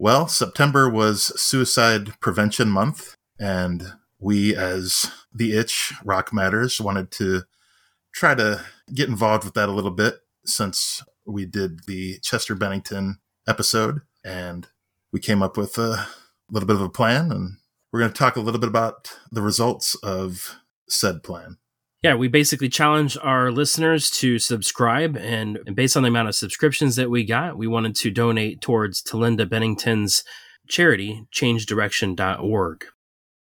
Well, September was Suicide Prevention Month, and we, as the Itch Rock Matters, wanted to try to get involved with that a little bit since we did the Chester Bennington episode, and we came up with a little bit of a plan, and we're going to talk a little bit about the results of said plan. Yeah, we basically challenge our listeners to subscribe, and, and based on the amount of subscriptions that we got, we wanted to donate towards Talinda Bennington's charity, changedirection.org.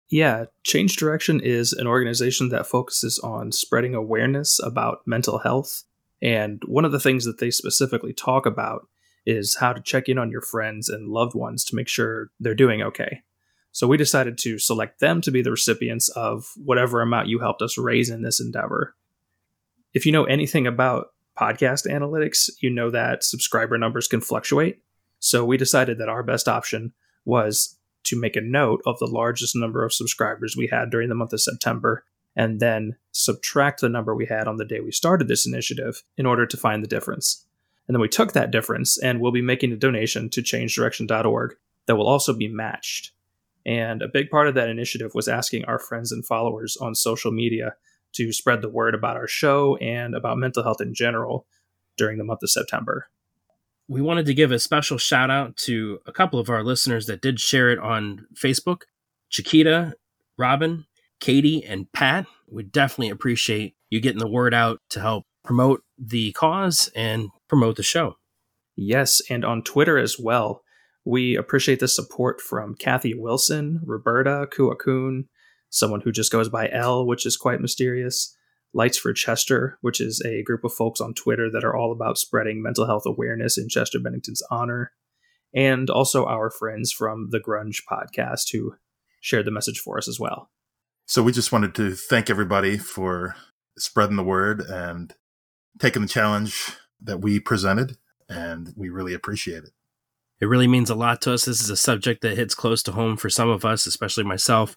Yeah, Change Direction is an organization that focuses on spreading awareness about mental health. And one of the things that they specifically talk about is how to check in on your friends and loved ones to make sure they're doing okay. So we decided to select them to be the recipients of whatever amount you helped us raise in this endeavor. If you know anything about podcast analytics, you know that subscriber numbers can fluctuate. So we decided that our best option was to make a note of the largest number of subscribers we had during the month of September and then subtract the number we had on the day we started this initiative in order to find the difference. And then we took that difference and we'll be making a donation to changedirection.org that will also be matched. And a big part of that initiative was asking our friends and followers on social media to spread the word about our show and about mental health in general during the month of September. We wanted to give a special shout out to a couple of our listeners that did share it on Facebook Chiquita, Robin, Katie, and Pat. We definitely appreciate you getting the word out to help promote the cause and promote the show. Yes, and on Twitter as well. We appreciate the support from Kathy Wilson, Roberta Kuakun, someone who just goes by L, which is quite mysterious, Lights for Chester, which is a group of folks on Twitter that are all about spreading mental health awareness in Chester Bennington's honor, and also our friends from the Grunge podcast who shared the message for us as well. So we just wanted to thank everybody for spreading the word and taking the challenge that we presented, and we really appreciate it. It really means a lot to us. This is a subject that hits close to home for some of us, especially myself.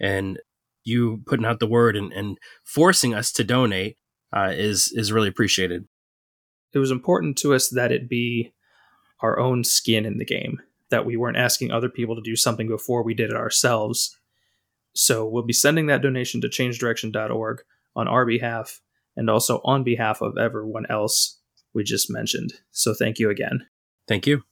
And you putting out the word and, and forcing us to donate uh, is is really appreciated. It was important to us that it be our own skin in the game, that we weren't asking other people to do something before we did it ourselves. So we'll be sending that donation to changedirection.org on our behalf and also on behalf of everyone else we just mentioned. So thank you again. Thank you.